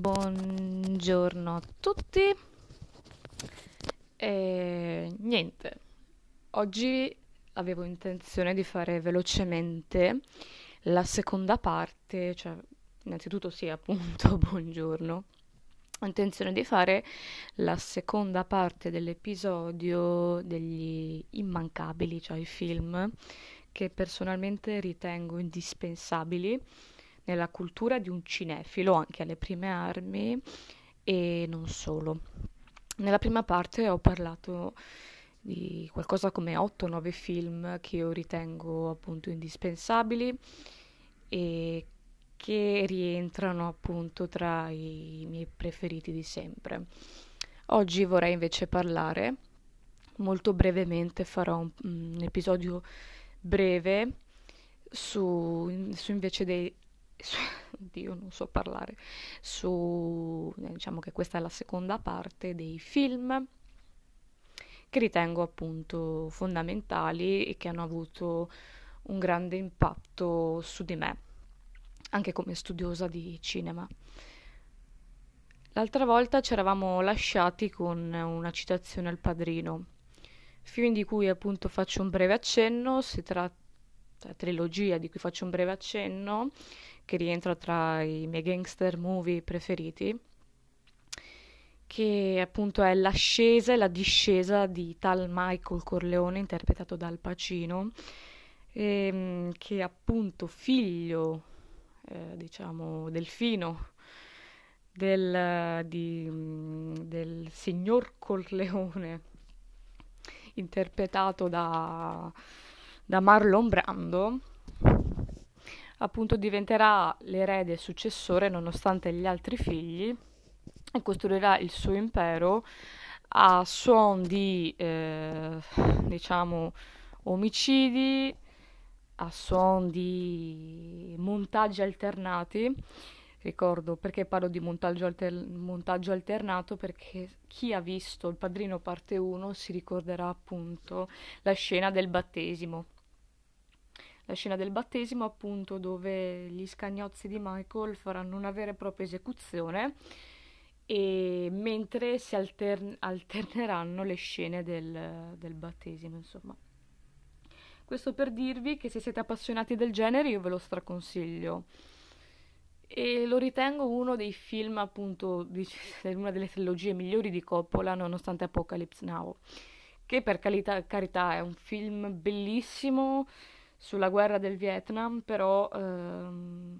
Buongiorno a tutti. E niente, oggi avevo intenzione di fare velocemente la seconda parte, cioè innanzitutto sì, appunto, buongiorno. Ho intenzione di fare la seconda parte dell'episodio degli immancabili, cioè i film che personalmente ritengo indispensabili nella cultura di un cinefilo, anche alle prime armi e non solo. Nella prima parte ho parlato di qualcosa come 8-9 film che io ritengo appunto indispensabili e che rientrano appunto tra i miei preferiti di sempre. Oggi vorrei invece parlare molto brevemente, farò un, un episodio breve su, su invece dei Dio, non so parlare, su, diciamo che questa è la seconda parte dei film che ritengo appunto fondamentali e che hanno avuto un grande impatto su di me, anche come studiosa di cinema. L'altra volta ci eravamo lasciati con una citazione al padrino, film di cui appunto faccio un breve accenno, si tratta cioè, trilogia di cui faccio un breve accenno, che rientra tra i miei gangster movie preferiti, che appunto è l'ascesa e la discesa di tal Michael Corleone, interpretato da Al Pacino, ehm, che appunto figlio, eh, diciamo, delfino del, di, del signor Corleone, interpretato da, da Marlon Brando, appunto diventerà l'erede successore nonostante gli altri figli e costruirà il suo impero a suon di eh, diciamo omicidi a suon di montaggi alternati. Ricordo perché parlo di montaggio, alter- montaggio alternato? Perché chi ha visto il padrino parte 1 si ricorderà appunto la scena del battesimo la scena del battesimo appunto dove gli scagnozzi di Michael faranno una vera e propria esecuzione e mentre si altern- alterneranno le scene del, del battesimo insomma. Questo per dirvi che se siete appassionati del genere io ve lo straconsiglio. E lo ritengo uno dei film appunto una delle trilogie migliori di Coppola nonostante Apocalypse Now che per carità, carità è un film bellissimo sulla guerra del Vietnam, però ehm,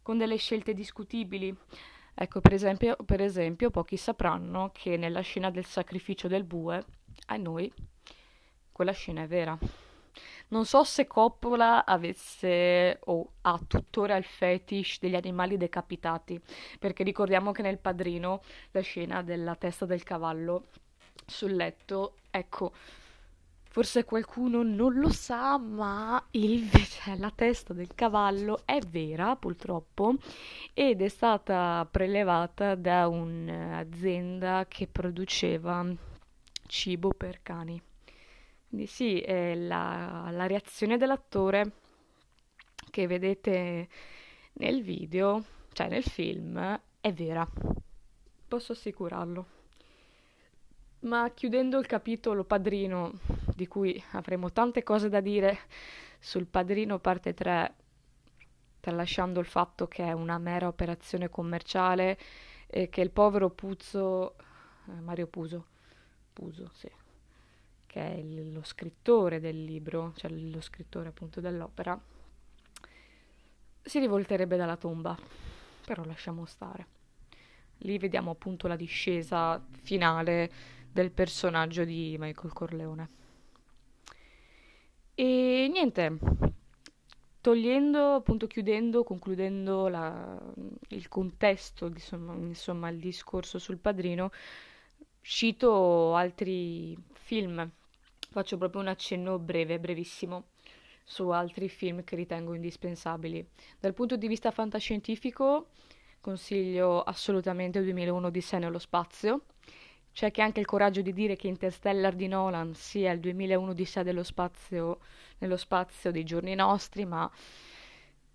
con delle scelte discutibili. Ecco, per esempio, per esempio, pochi sapranno che nella scena del sacrificio del bue, a noi, quella scena è vera. Non so se Coppola avesse o ha tuttora il fetish degli animali decapitati, perché ricordiamo che nel padrino la scena della testa del cavallo sul letto, ecco, Forse qualcuno non lo sa, ma il, la testa del cavallo è vera, purtroppo, ed è stata prelevata da un'azienda che produceva cibo per cani. Quindi sì, la, la reazione dell'attore che vedete nel video, cioè nel film, è vera. Posso assicurarlo. Ma chiudendo il capitolo Padrino, di cui avremo tante cose da dire sul Padrino parte 3, tralasciando il fatto che è una mera operazione commerciale e che il povero Puzzo, eh, Mario Puso, Puso, sì, che è il, lo scrittore del libro, cioè lo scrittore appunto dell'opera, si rivolterebbe dalla tomba, però lasciamo stare. Lì vediamo appunto la discesa finale del personaggio di Michael Corleone. E niente, togliendo, appunto chiudendo, concludendo la, il contesto, insomma, insomma, il discorso sul padrino, cito altri film, faccio proprio un accenno breve, brevissimo, su altri film che ritengo indispensabili. Dal punto di vista fantascientifico, consiglio assolutamente 2001 di Sé nello spazio, c'è chi ha anche il coraggio di dire che Interstellar di Nolan sia il 2001 di sé dello spazio, nello spazio dei giorni nostri, ma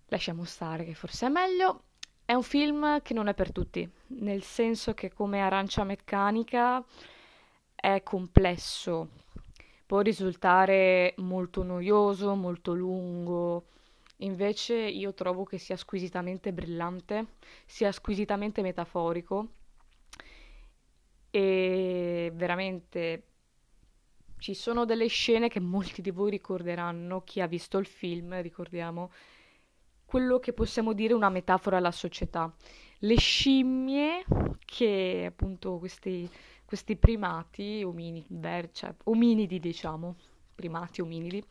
lasciamo stare che forse è meglio. È un film che non è per tutti, nel senso che come Arancia Meccanica è complesso, può risultare molto noioso, molto lungo. Invece io trovo che sia squisitamente brillante, sia squisitamente metaforico e veramente ci sono delle scene che molti di voi ricorderanno, chi ha visto il film, ricordiamo quello che possiamo dire una metafora alla società. Le scimmie che appunto questi, questi primati, ominidi, cioè, ominidi diciamo, primati ominidi,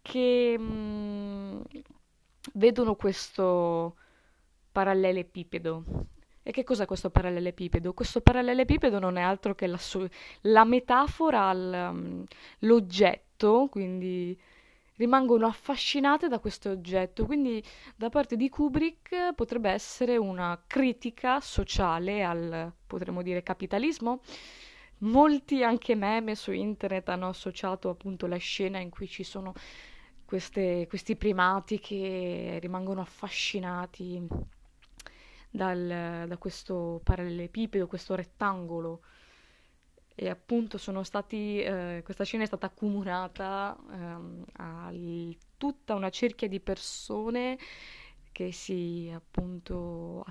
che mh, mm, vedono questo parallelepipedo. E che cos'è questo parallelepipedo? Questo parallelepipedo non è altro che la, so- la metafora, all'oggetto, quindi rimangono affascinate da questo oggetto. Quindi da parte di Kubrick potrebbe essere una critica sociale al, potremmo dire, capitalismo. Molti anche meme su internet hanno associato appunto la scena in cui ci sono queste, questi primati che rimangono affascinati dal, da questo parallelepipedo, questo rettangolo e appunto sono stati, eh, questa scena è stata accomunata ehm, a tutta una cerchia di persone che si appunto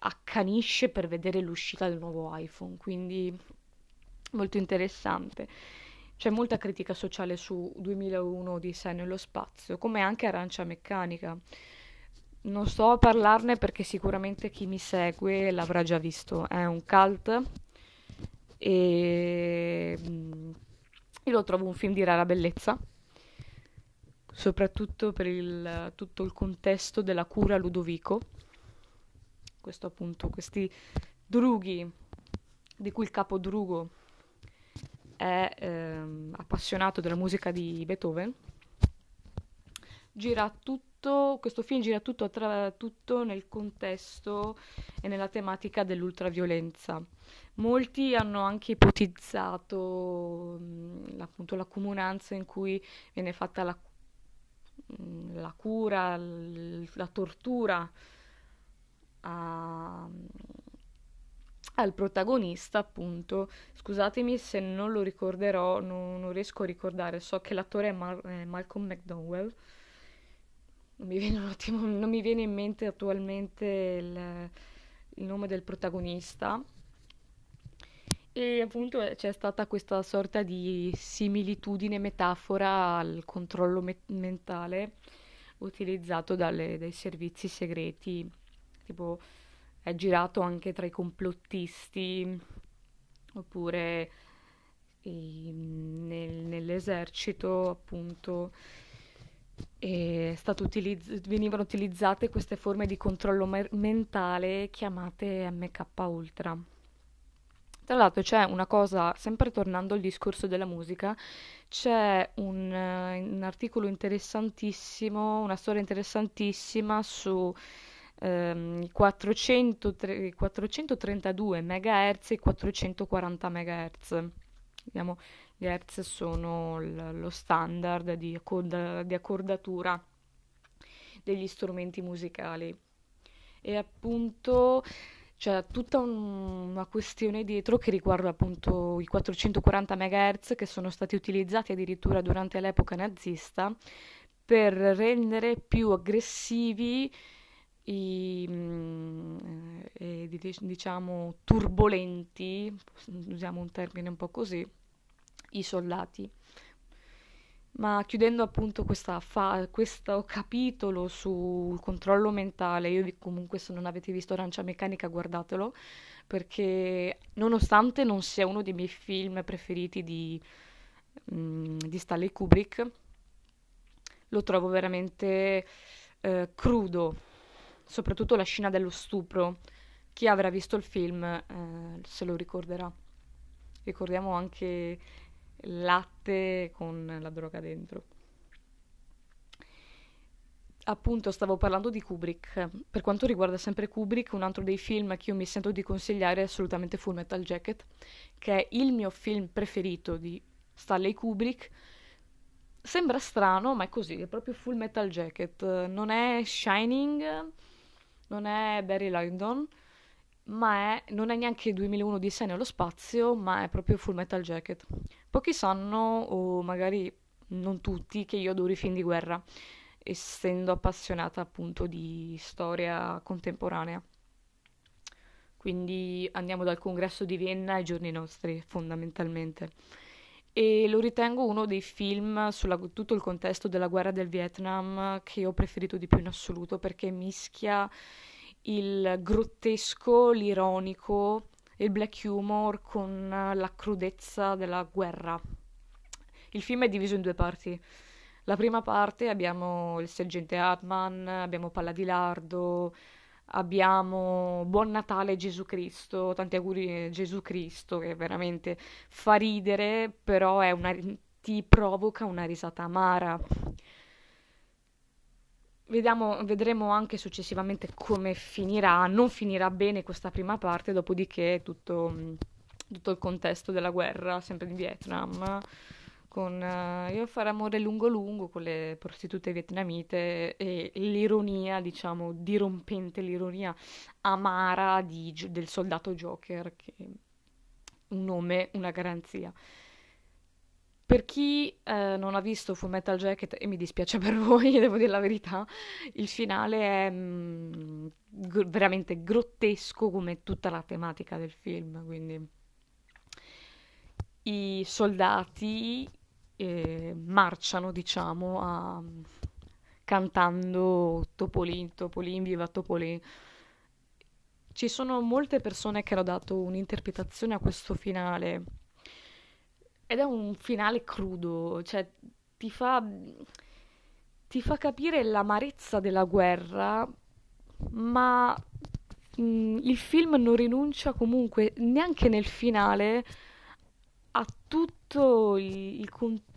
accanisce per vedere l'uscita del nuovo iPhone, quindi molto interessante. C'è molta critica sociale su 2001 di sé nello spazio, come anche Arancia Meccanica. Non sto a parlarne perché sicuramente chi mi segue l'avrà già visto, è un cult e mm, io lo trovo un film di rara bellezza, soprattutto per il, tutto il contesto della cura Ludovico. Questo appunto, questi drughi, di cui il capo drugo è ehm, appassionato della musica di Beethoven, gira tutto, questo film gira tutto, attra- tutto nel contesto e nella tematica dell'ultraviolenza Molti hanno anche ipotizzato mh, appunto la comunanza in cui viene fatta la, la cura, l- la tortura a, al protagonista, appunto. Scusatemi se non lo ricorderò, non, non riesco a ricordare. So che l'attore è, Mar- è Malcolm McDowell. Non mi, viene attimo, non mi viene in mente attualmente il, il nome del protagonista. E appunto eh, c'è stata questa sorta di similitudine metafora al controllo me- mentale utilizzato dalle, dai servizi segreti, tipo è girato anche tra i complottisti oppure i, nel, nell'esercito appunto utilizz- venivano utilizzate queste forme di controllo mer- mentale chiamate MK Ultra. Tra l'altro c'è una cosa, sempre tornando al discorso della musica, c'è un, eh, un articolo interessantissimo, una storia interessantissima su ehm, i 400, 432 MHz e i 440 MHz. Vediamo, gli sono l- lo standard di, accorda- di accordatura degli strumenti musicali. E appunto c'è tutta un, una questione dietro che riguarda appunto i 440 MHz che sono stati utilizzati addirittura durante l'epoca nazista per rendere più aggressivi i, mm, eh, diciamo turbolenti, usiamo un termine un po' così, i soldati. Ma chiudendo appunto fa- questo capitolo sul controllo mentale, io vi, comunque se non avete visto Arancia Meccanica guardatelo, perché nonostante non sia uno dei miei film preferiti di, mm, di Stanley Kubrick, lo trovo veramente eh, crudo, soprattutto la scena dello stupro. Chi avrà visto il film eh, se lo ricorderà. Ricordiamo anche latte con la droga dentro. Appunto, stavo parlando di Kubrick. Per quanto riguarda sempre Kubrick, un altro dei film che io mi sento di consigliare è assolutamente Full Metal Jacket, che è il mio film preferito di Stanley Kubrick. Sembra strano, ma è così, è proprio Full Metal Jacket. Non è Shining, non è Barry Lyndon, ma è, non è neanche 2001 di sé nello spazio, ma è proprio Full Metal Jacket. Pochi sanno, o magari non tutti, che io adoro i film di guerra, essendo appassionata appunto di storia contemporanea. Quindi andiamo dal congresso di Vienna ai giorni nostri, fondamentalmente. E lo ritengo uno dei film su tutto il contesto della guerra del Vietnam che ho preferito di più in assoluto perché mischia il grottesco, l'ironico, il black humor con la crudezza della guerra. Il film è diviso in due parti. La prima parte abbiamo il sergente Hartman, abbiamo Palla di Lardo, abbiamo Buon Natale Gesù Cristo, tanti auguri Gesù Cristo che veramente fa ridere, però una, ti provoca una risata amara. Vediamo, vedremo anche successivamente come finirà. Non finirà bene questa prima parte, dopodiché tutto, tutto il contesto della guerra, sempre in Vietnam, con uh, io fare amore lungo lungo con le prostitute vietnamite e l'ironia, diciamo, dirompente, l'ironia amara di, del soldato Joker, che un nome, una garanzia. Per chi eh, non ha visto Full Metal Jacket, e mi dispiace per voi, devo dire la verità, il finale è mh, mm, gr- veramente grottesco come tutta la tematica del film, quindi i soldati eh, marciano, diciamo, a, cantando Topolin, Topolin, viva Topolin. Ci sono molte persone che hanno dato un'interpretazione a questo finale ed è un finale crudo, cioè ti fa, ti fa capire l'amarezza della guerra, ma mh, mm, il film non rinuncia comunque neanche nel finale a tutto il, il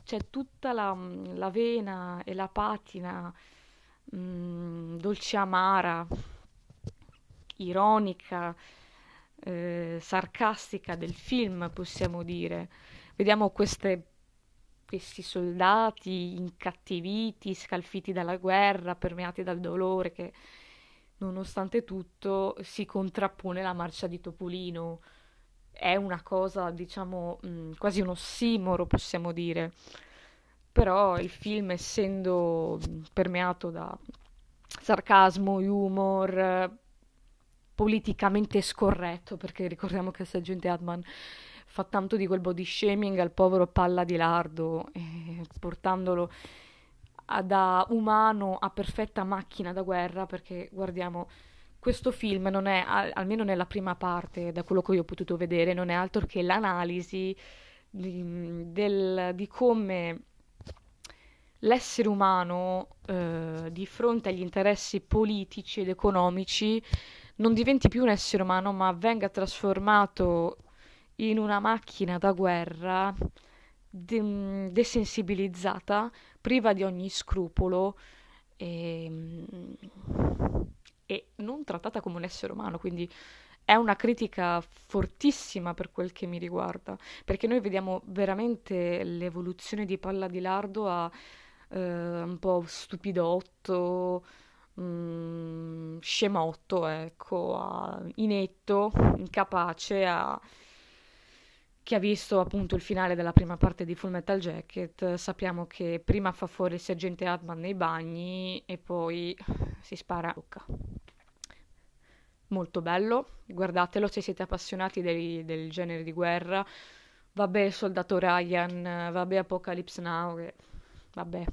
cioè tutta la, la, vena e la patina mh, mm, dolce amara, ironica, eh, sarcastica del film, possiamo dire Vediamo queste, questi soldati incattiviti, scalfiti dalla guerra, permeati dal dolore, che nonostante tutto si contrappone la marcia di Topolino. È una cosa, diciamo, mh, mm, quasi un ossimoro, possiamo dire. Però il film, essendo mm, permeato da sarcasmo, humor, politicamente scorretto, perché ricordiamo che Sergente Adman fa tanto di quel body shaming al povero palla di lardo, eh, portandolo da umano a perfetta macchina da guerra, perché guardiamo, questo film non è, al, almeno nella prima parte, da quello che io ho potuto vedere, non è altro che l'analisi di, del, di come l'essere umano eh, di fronte agli interessi politici ed economici non diventi più un essere umano, ma venga trasformato in una macchina da guerra de- desensibilizzata, priva di ogni scrupolo e, e non trattata come un essere umano, quindi è una critica fortissima per quel che mi riguarda, perché noi vediamo veramente l'evoluzione di Palla di Lardo a eh, un po' stupidotto, mh, mm, scemotto, ecco, a inetto, incapace a chi ha visto appunto il finale della prima parte di Full Metal Jacket, sappiamo che prima fa fuori il sergente Atman nei bagni e poi si spara a bocca. Molto bello, guardatelo se siete appassionati dei, del genere di guerra. Vabbè, Soldato Ryan, vabbè, Apocalypse Now, che... vabbè.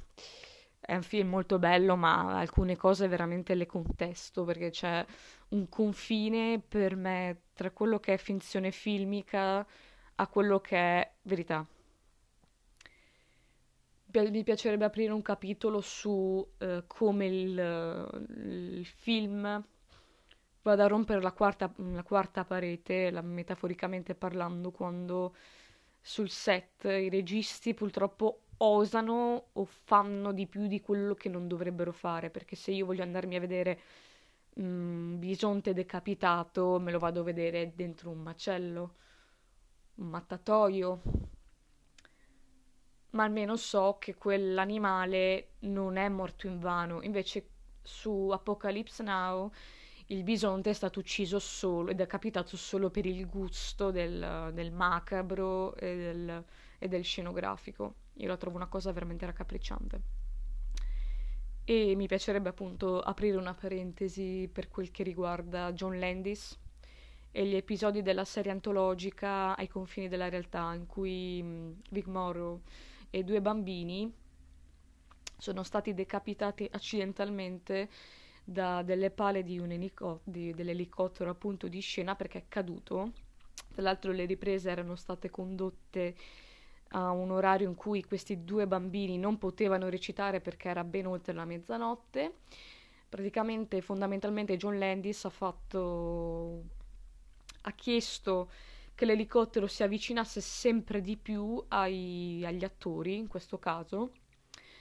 È un film molto bello, ma alcune cose veramente le contesto perché c'è un confine per me tra quello che è finzione filmica a quello che è verità. Mi piacerebbe aprire un capitolo su eh, come il, il, film vada a rompere la quarta, la quarta parete, la, metaforicamente parlando, quando sul set i registi purtroppo osano o fanno di più di quello che non dovrebbero fare, perché se io voglio andarmi a vedere un bisonte decapitato, me lo vado a vedere dentro un macello un mattatoio, ma almeno so che quell'animale non è morto in vano. Invece su Apocalypse Now il bisonte è stato ucciso solo ed è capitato solo per il gusto del, del macabro e del, e del, scenografico. Io la trovo una cosa veramente raccapricciante. E mi piacerebbe appunto aprire una parentesi per quel che riguarda John Landis e gli episodi della serie antologica Ai confini della realtà, in cui um, Vic Morrow e due bambini sono stati decapitati accidentalmente da delle pale di un elico- di, dell'elicottero appunto di scena perché è caduto. Tra l'altro le riprese erano state condotte a un orario in cui questi due bambini non potevano recitare perché era ben oltre la mezzanotte. Praticamente, fondamentalmente, John Landis ha fatto. Ha chiesto che l'elicottero si avvicinasse sempre di più ai, agli attori, in questo caso,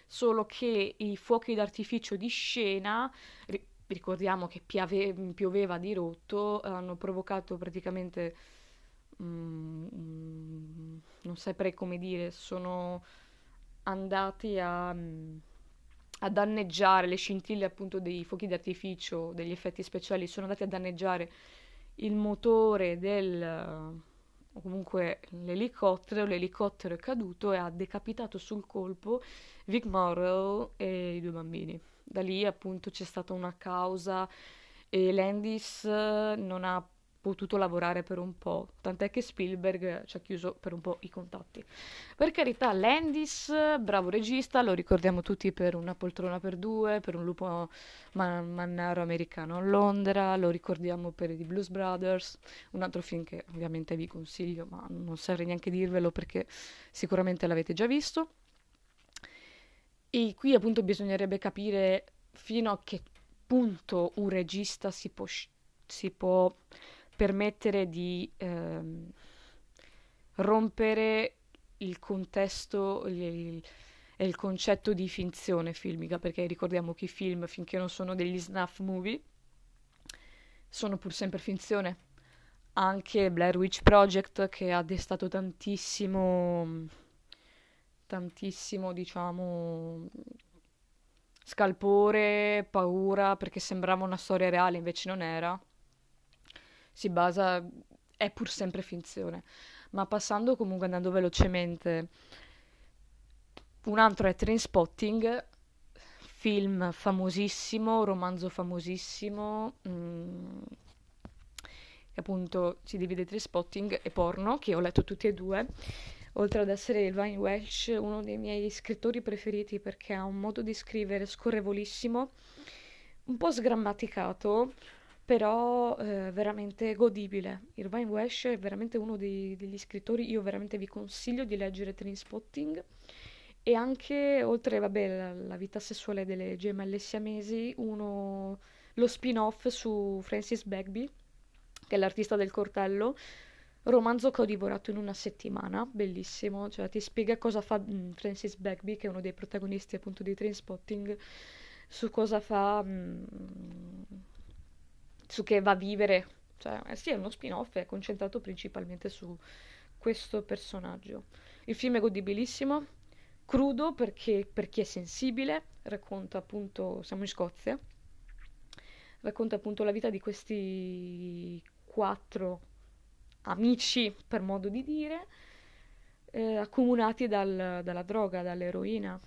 solo che i fuochi d'artificio di scena, ri- ricordiamo che piave- pioveva di rotto, hanno provocato praticamente, mm, non saprei come dire, sono andati a, a danneggiare le scintille appunto dei fuochi d'artificio, degli effetti speciali, sono andati a danneggiare il motore del o comunque l'elicottero, l'elicottero è caduto e ha decapitato sul colpo Vic Morrow e i due bambini. Da lì appunto c'è stata una causa e Landis non ha potuto lavorare per un po', tant'è che Spielberg ci ha chiuso per un po' i contatti. Per carità, Landis, bravo regista, lo ricordiamo tutti per Una poltrona per due, per Un lupo man- mannaro americano a Londra, lo ricordiamo per i Blues Brothers, un altro film che ovviamente vi consiglio, ma non serve neanche dirvelo perché sicuramente l'avete già visto. E qui appunto bisognerebbe capire fino a che punto un regista si può, si può permettere di ehm, rompere il contesto e il, concetto di finzione filmica, perché ricordiamo che i film, finché non sono degli snuff movie, sono pur sempre finzione. Anche Blair Witch Project, che ha destato tantissimo, tantissimo, diciamo, scalpore, paura, perché sembrava una storia reale, invece non era si basa, è pur sempre finzione. Ma passando comunque, andando velocemente, un altro è Trainspotting, film famosissimo, romanzo famosissimo, mm, che appunto si divide tra spotting e porno, che ho letto tutti e due, oltre ad essere il Vine Welsh, uno dei miei scrittori preferiti perché ha un modo di scrivere scorrevolissimo, un po' sgrammaticato, però eh, veramente godibile. Irvine Wesh è veramente uno dei, degli scrittori, io veramente vi consiglio di leggere Trainspotting e anche, oltre, vabbè, la, la vita sessuale delle gemelle siamesi, uno, lo spin-off su Francis Bagby, che è l'artista del cortello, romanzo che ho divorato in una settimana, bellissimo, cioè ti spiega cosa fa mm, Francis Bagby, che è uno dei protagonisti appunto di Trainspotting, su cosa fa... Mh, mm, su che va a vivere. Cioè, eh sì, è uno spin-off, è concentrato principalmente su questo personaggio. Il film è godibilissimo, crudo perché per chi è sensibile, racconta appunto, siamo in Scozia, racconta appunto la vita di questi quattro amici, per modo di dire, eh, accomunati dal, dalla droga, dall'eroina.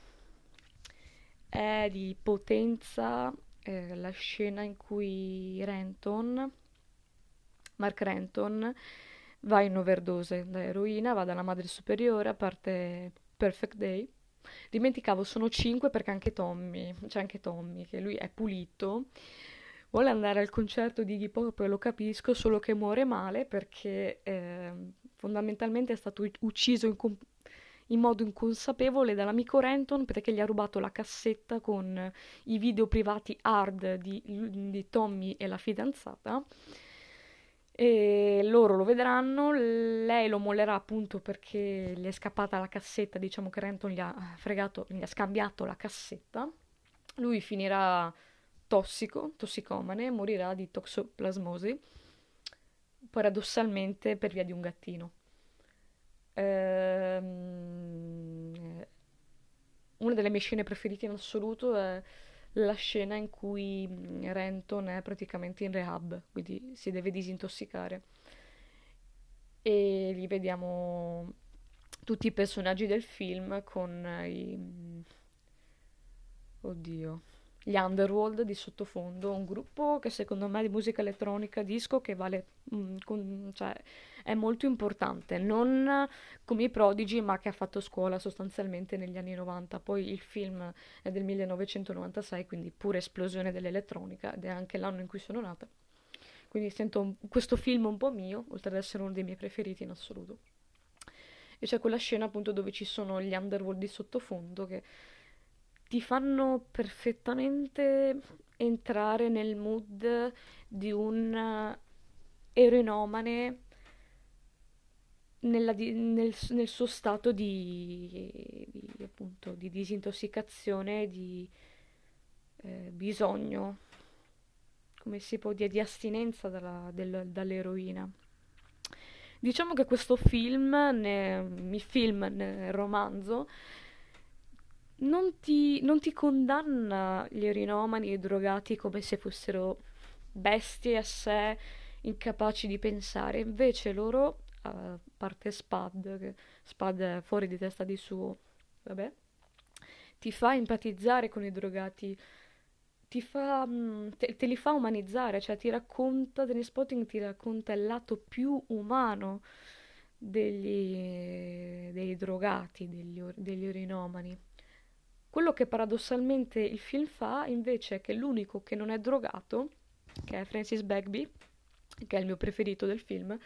È di potenza eh, la scena in cui Renton, Mark Renton, va in overdose da eroina, va dalla madre superiore, a parte Perfect Day. Dimenticavo, sono cinque perché anche Tommy, c'è anche Tommy, che lui è pulito, vuole andare al concerto di Iggy Pop lo capisco, solo che muore male perché eh, fondamentalmente è stato ucciso in, com- in modo inconsapevole dall'amico Renton perché gli ha rubato la cassetta con i video privati hard di, di Tommy e la fidanzata. E loro lo vedranno, lei lo mollerà appunto perché gli è scappata la cassetta, diciamo che Renton gli ha fregato, gli ha scambiato la cassetta. Lui finirà tossico, tossicomane, morirà di toxoplasmosi, paradossalmente per via di un gattino. Ehm, una delle mie scene preferite in assoluto è la scena in cui mm, Renton è praticamente in rehab, quindi si deve disintossicare. E lì vediamo tutti i personaggi del film con i... Oddio gli Underworld di sottofondo, un gruppo che secondo me di musica elettronica disco che vale, mm, con, cioè, è molto importante, non come i Prodigy ma che ha fatto scuola sostanzialmente negli anni 90, poi il film è del 1996 quindi pure esplosione dell'elettronica ed è anche l'anno in cui sono nata, quindi sento un, questo film un po' mio, oltre ad essere uno dei miei preferiti in assoluto. E c'è quella scena appunto dove ci sono gli Underworld di sottofondo che ti fanno perfettamente entrare nel mood di un eroinomane nella, nel, nel, suo stato di, di, appunto, di disintossicazione, di eh, bisogno, come si può dire, di astinenza dalla, del, dall'eroina. Diciamo che questo film, ne, film nel romanzo, non ti, non ti condanna gli erinomani e i drogati come se fossero bestie a sé, incapaci di pensare. Invece loro, a parte Spad, che Spad è fuori di testa di suo, vabbè, ti fa empatizzare con i drogati, ti fa, mm, te, te li fa umanizzare, cioè ti racconta, Spotting ti racconta il lato più umano degli, dei drogati, degli, degli urinomani. Quello che paradossalmente il film fa invece è che l'unico che non è drogato, che è Francis Bagby, che è il mio preferito del film,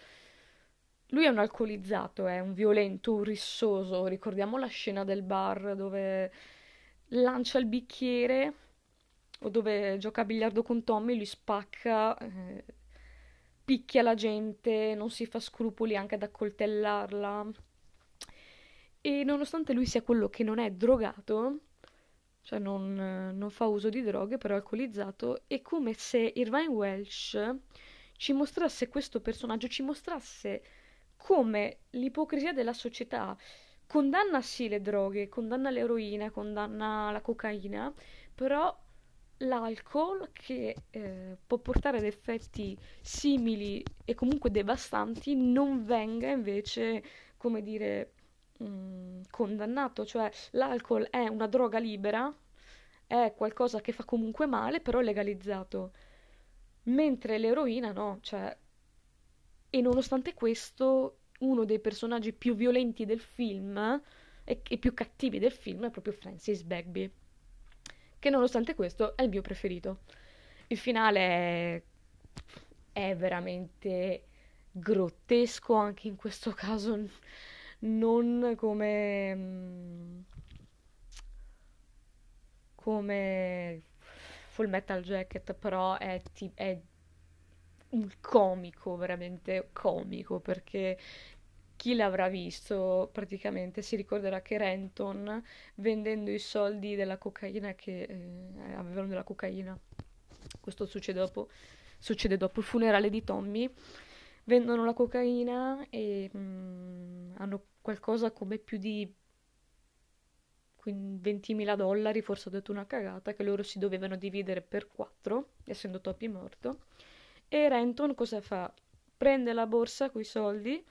lui è un alcolizzato, è un violento, un rissoso. Ricordiamo la scena del bar dove lancia il bicchiere o dove gioca a biliardo con Tommy, lui spacca, eh, picchia la gente, non si fa scrupoli anche ad accoltellarla. E nonostante lui sia quello che non è drogato, cioè non, non, fa uso di droghe, però è alcolizzato, è come se Irvine Welsh ci mostrasse questo personaggio, ci mostrasse come l'ipocrisia della società condanna sì le droghe, condanna l'eroina, condanna la cocaina, però l'alcol che eh, può portare ad effetti simili e comunque devastanti non venga invece, come dire, Mm, condannato, cioè l'alcol è una droga libera, è qualcosa che fa comunque male, però è legalizzato, mentre l'eroina no, cioè... E nonostante questo, uno dei personaggi più violenti del film e, e più cattivi del film è proprio Francis Bagby, che nonostante questo è il mio preferito. Il finale è, è veramente grottesco anche in questo caso non come mm, come Full Metal Jacket, però è, ti- è un comico, veramente comico, perché chi l'avrà visto praticamente si ricorderà che Renton, vendendo i soldi della cocaina che eh, avevano della cocaina, questo succede dopo, succede dopo il funerale di Tommy, vendono la cocaina e mh, mm, hanno qualcosa come più di 20.000 dollari, forse ho detto una cagata, che loro si dovevano dividere per quattro, essendo Toppy morto. E Renton cosa fa? Prende la borsa con i soldi,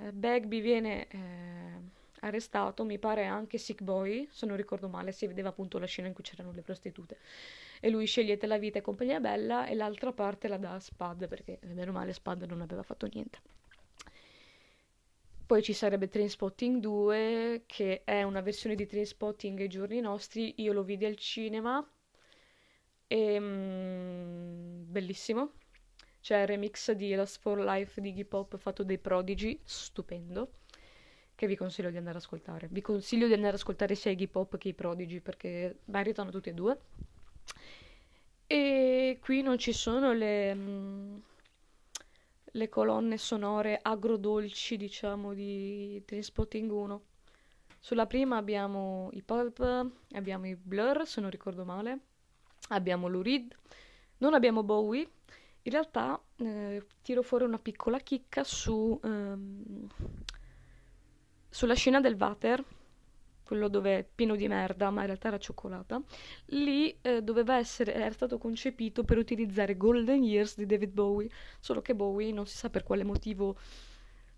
eh, Bagby viene eh, arrestato, mi pare anche Sick Boy, se non ricordo male, si vedeva appunto la scena in cui c'erano le prostitute e lui scegliete la vita e compagnia bella e l'altra parte la dà a Spad perché meno male Spad non aveva fatto niente. Poi ci sarebbe Trainspotting 2 che è una versione di Trainspotting ai giorni nostri, io lo vidi al cinema e mm, bellissimo. C'è il remix di Last for Life di Iggy Pop fatto dai Prodigy, stupendo che vi consiglio di andare ad ascoltare. Vi consiglio di andare ad ascoltare sia Iggy Pop che i Prodigy perché meritano tutti e due. E qui non ci sono le, mm, le colonne sonore agrodolci, diciamo, di Trainspotting 1. Sulla prima abbiamo i Pulp, abbiamo i Blur, se non ricordo male, abbiamo Lou Reed, non abbiamo Bowie. In realtà eh, tiro fuori una piccola chicca su, ehm, sulla scena del water quello dove è pieno di merda, ma in realtà era cioccolata, lì eh, doveva essere, era stato concepito per utilizzare Golden Years di David Bowie, solo che Bowie non si sa per quale motivo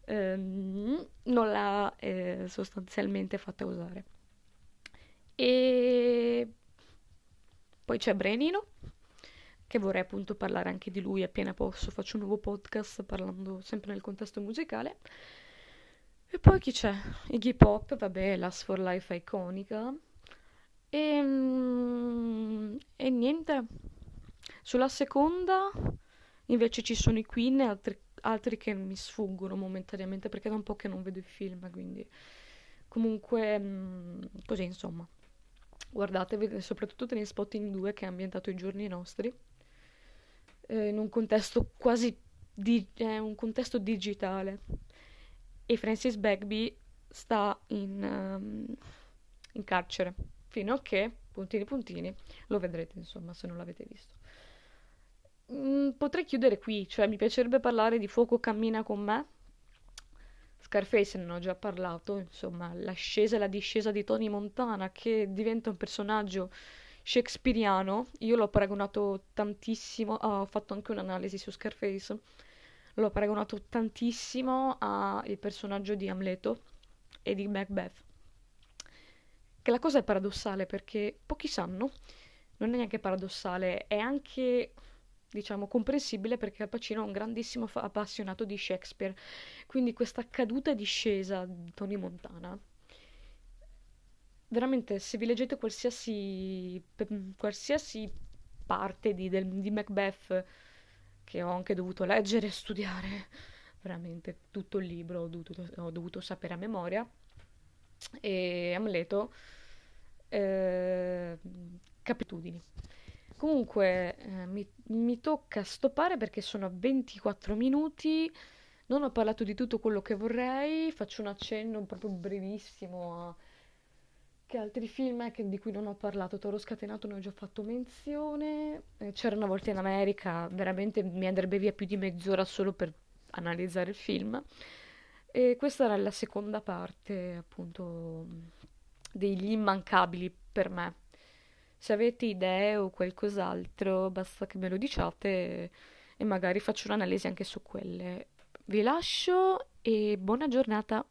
ehm, non l'ha eh, sostanzialmente fatta usare. E poi c'è Brenino, che vorrei appunto parlare anche di lui appena posso, faccio un nuovo podcast parlando sempre nel contesto musicale. E poi chi c'è? Iggy Pop, vabbè, Last for Life iconica. E, mm, e niente. Sulla seconda invece ci sono i Queen e altri, altri che mi sfuggono momentaneamente perché da un po' che non vedo i film, quindi comunque mm, così insomma. Guardatevi soprattutto Trainspotting 2 che è ambientato ai giorni nostri, eh, in un contesto quasi di- è un contesto digitale e Francis Bagby sta in, um, in carcere fino a che, puntini puntini, lo vedrete insomma se non l'avete visto. Mm, potrei chiudere qui, cioè mi piacerebbe parlare di Fuoco cammina con me. Scarface ne ho già parlato, insomma, l'ascesa e la discesa di Tony Montana che diventa un personaggio shakespeariano. Io l'ho paragonato tantissimo, oh, ho fatto anche un'analisi su Scarface l'ho paragonato tantissimo al personaggio di Amleto e di Macbeth. Che la cosa è paradossale perché pochi sanno, non è neanche paradossale, è anche diciamo comprensibile perché Al Pacino è un grandissimo fa- appassionato di Shakespeare. Quindi questa caduta e discesa di Tony Montana veramente se vi leggete qualsiasi, qualsiasi parte di, del, di Macbeth che ho anche dovuto leggere e studiare veramente tutto il libro, ho dovuto, ho dovuto sapere a memoria. E Amleto, eh, capitudini. Comunque eh, mi, mi, tocca stoppare perché sono a 24 minuti, non ho parlato di tutto quello che vorrei, faccio un accenno proprio brevissimo a che altri film che, di cui non ho parlato? Toro Scatenato ne ho già fatto menzione. Eh, C'era una volta in America, veramente mi andrebbe via più di mezz'ora solo per analizzare il film. E questa era la seconda parte, appunto, degli immancabili per me. Se avete idee o qualcos'altro, basta che me lo diciate e magari faccio un'analisi anche su quelle. Vi lascio e buona giornata.